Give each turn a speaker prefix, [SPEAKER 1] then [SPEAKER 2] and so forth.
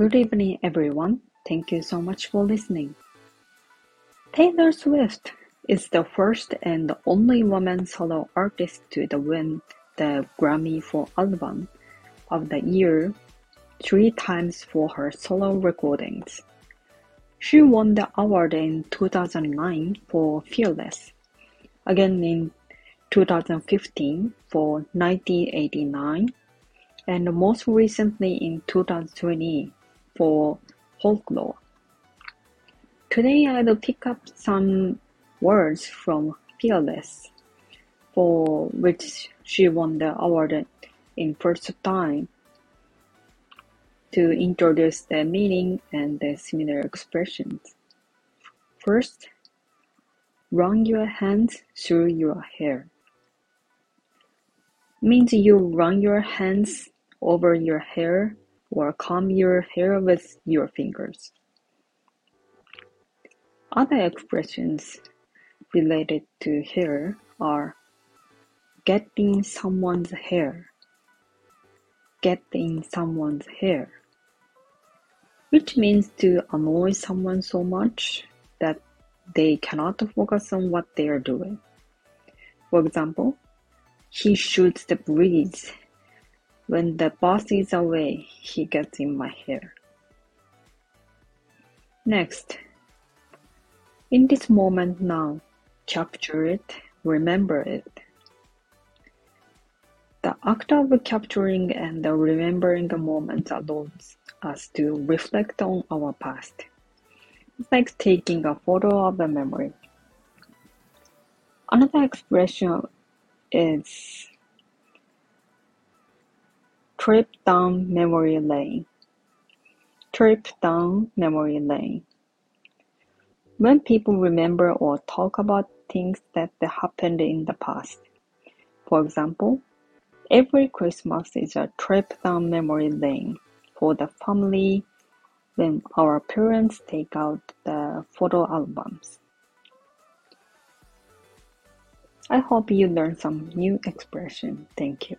[SPEAKER 1] Good evening, everyone. Thank you so much for listening. Taylor Swift is the first and only woman solo artist to win the Grammy for Album of the Year three times for her solo recordings. She won the award in 2009 for Fearless, again in 2015 for 1989, and most recently in 2020 for Folklore. Today I'll pick up some words from Fearless, for which she won the award in first time to introduce the meaning and the similar expressions. First, run your hands through your hair. Means you run your hands over your hair or comb your hair with your fingers. Other expressions related to hair are getting someone's hair, get in someone's hair, which means to annoy someone so much that they cannot focus on what they are doing. For example, he shoots the breeze. When the boss is away, he gets in my hair. Next, in this moment now, capture it, remember it. The act of capturing and remembering a moment allows us to reflect on our past. It's like taking a photo of a memory. Another expression is trip down memory lane. Trip down memory lane. When people remember or talk about things that happened in the past. For example, Every Christmas is a trip down memory lane for the family when our parents take out the photo albums. I hope you learned some new expression. Thank you.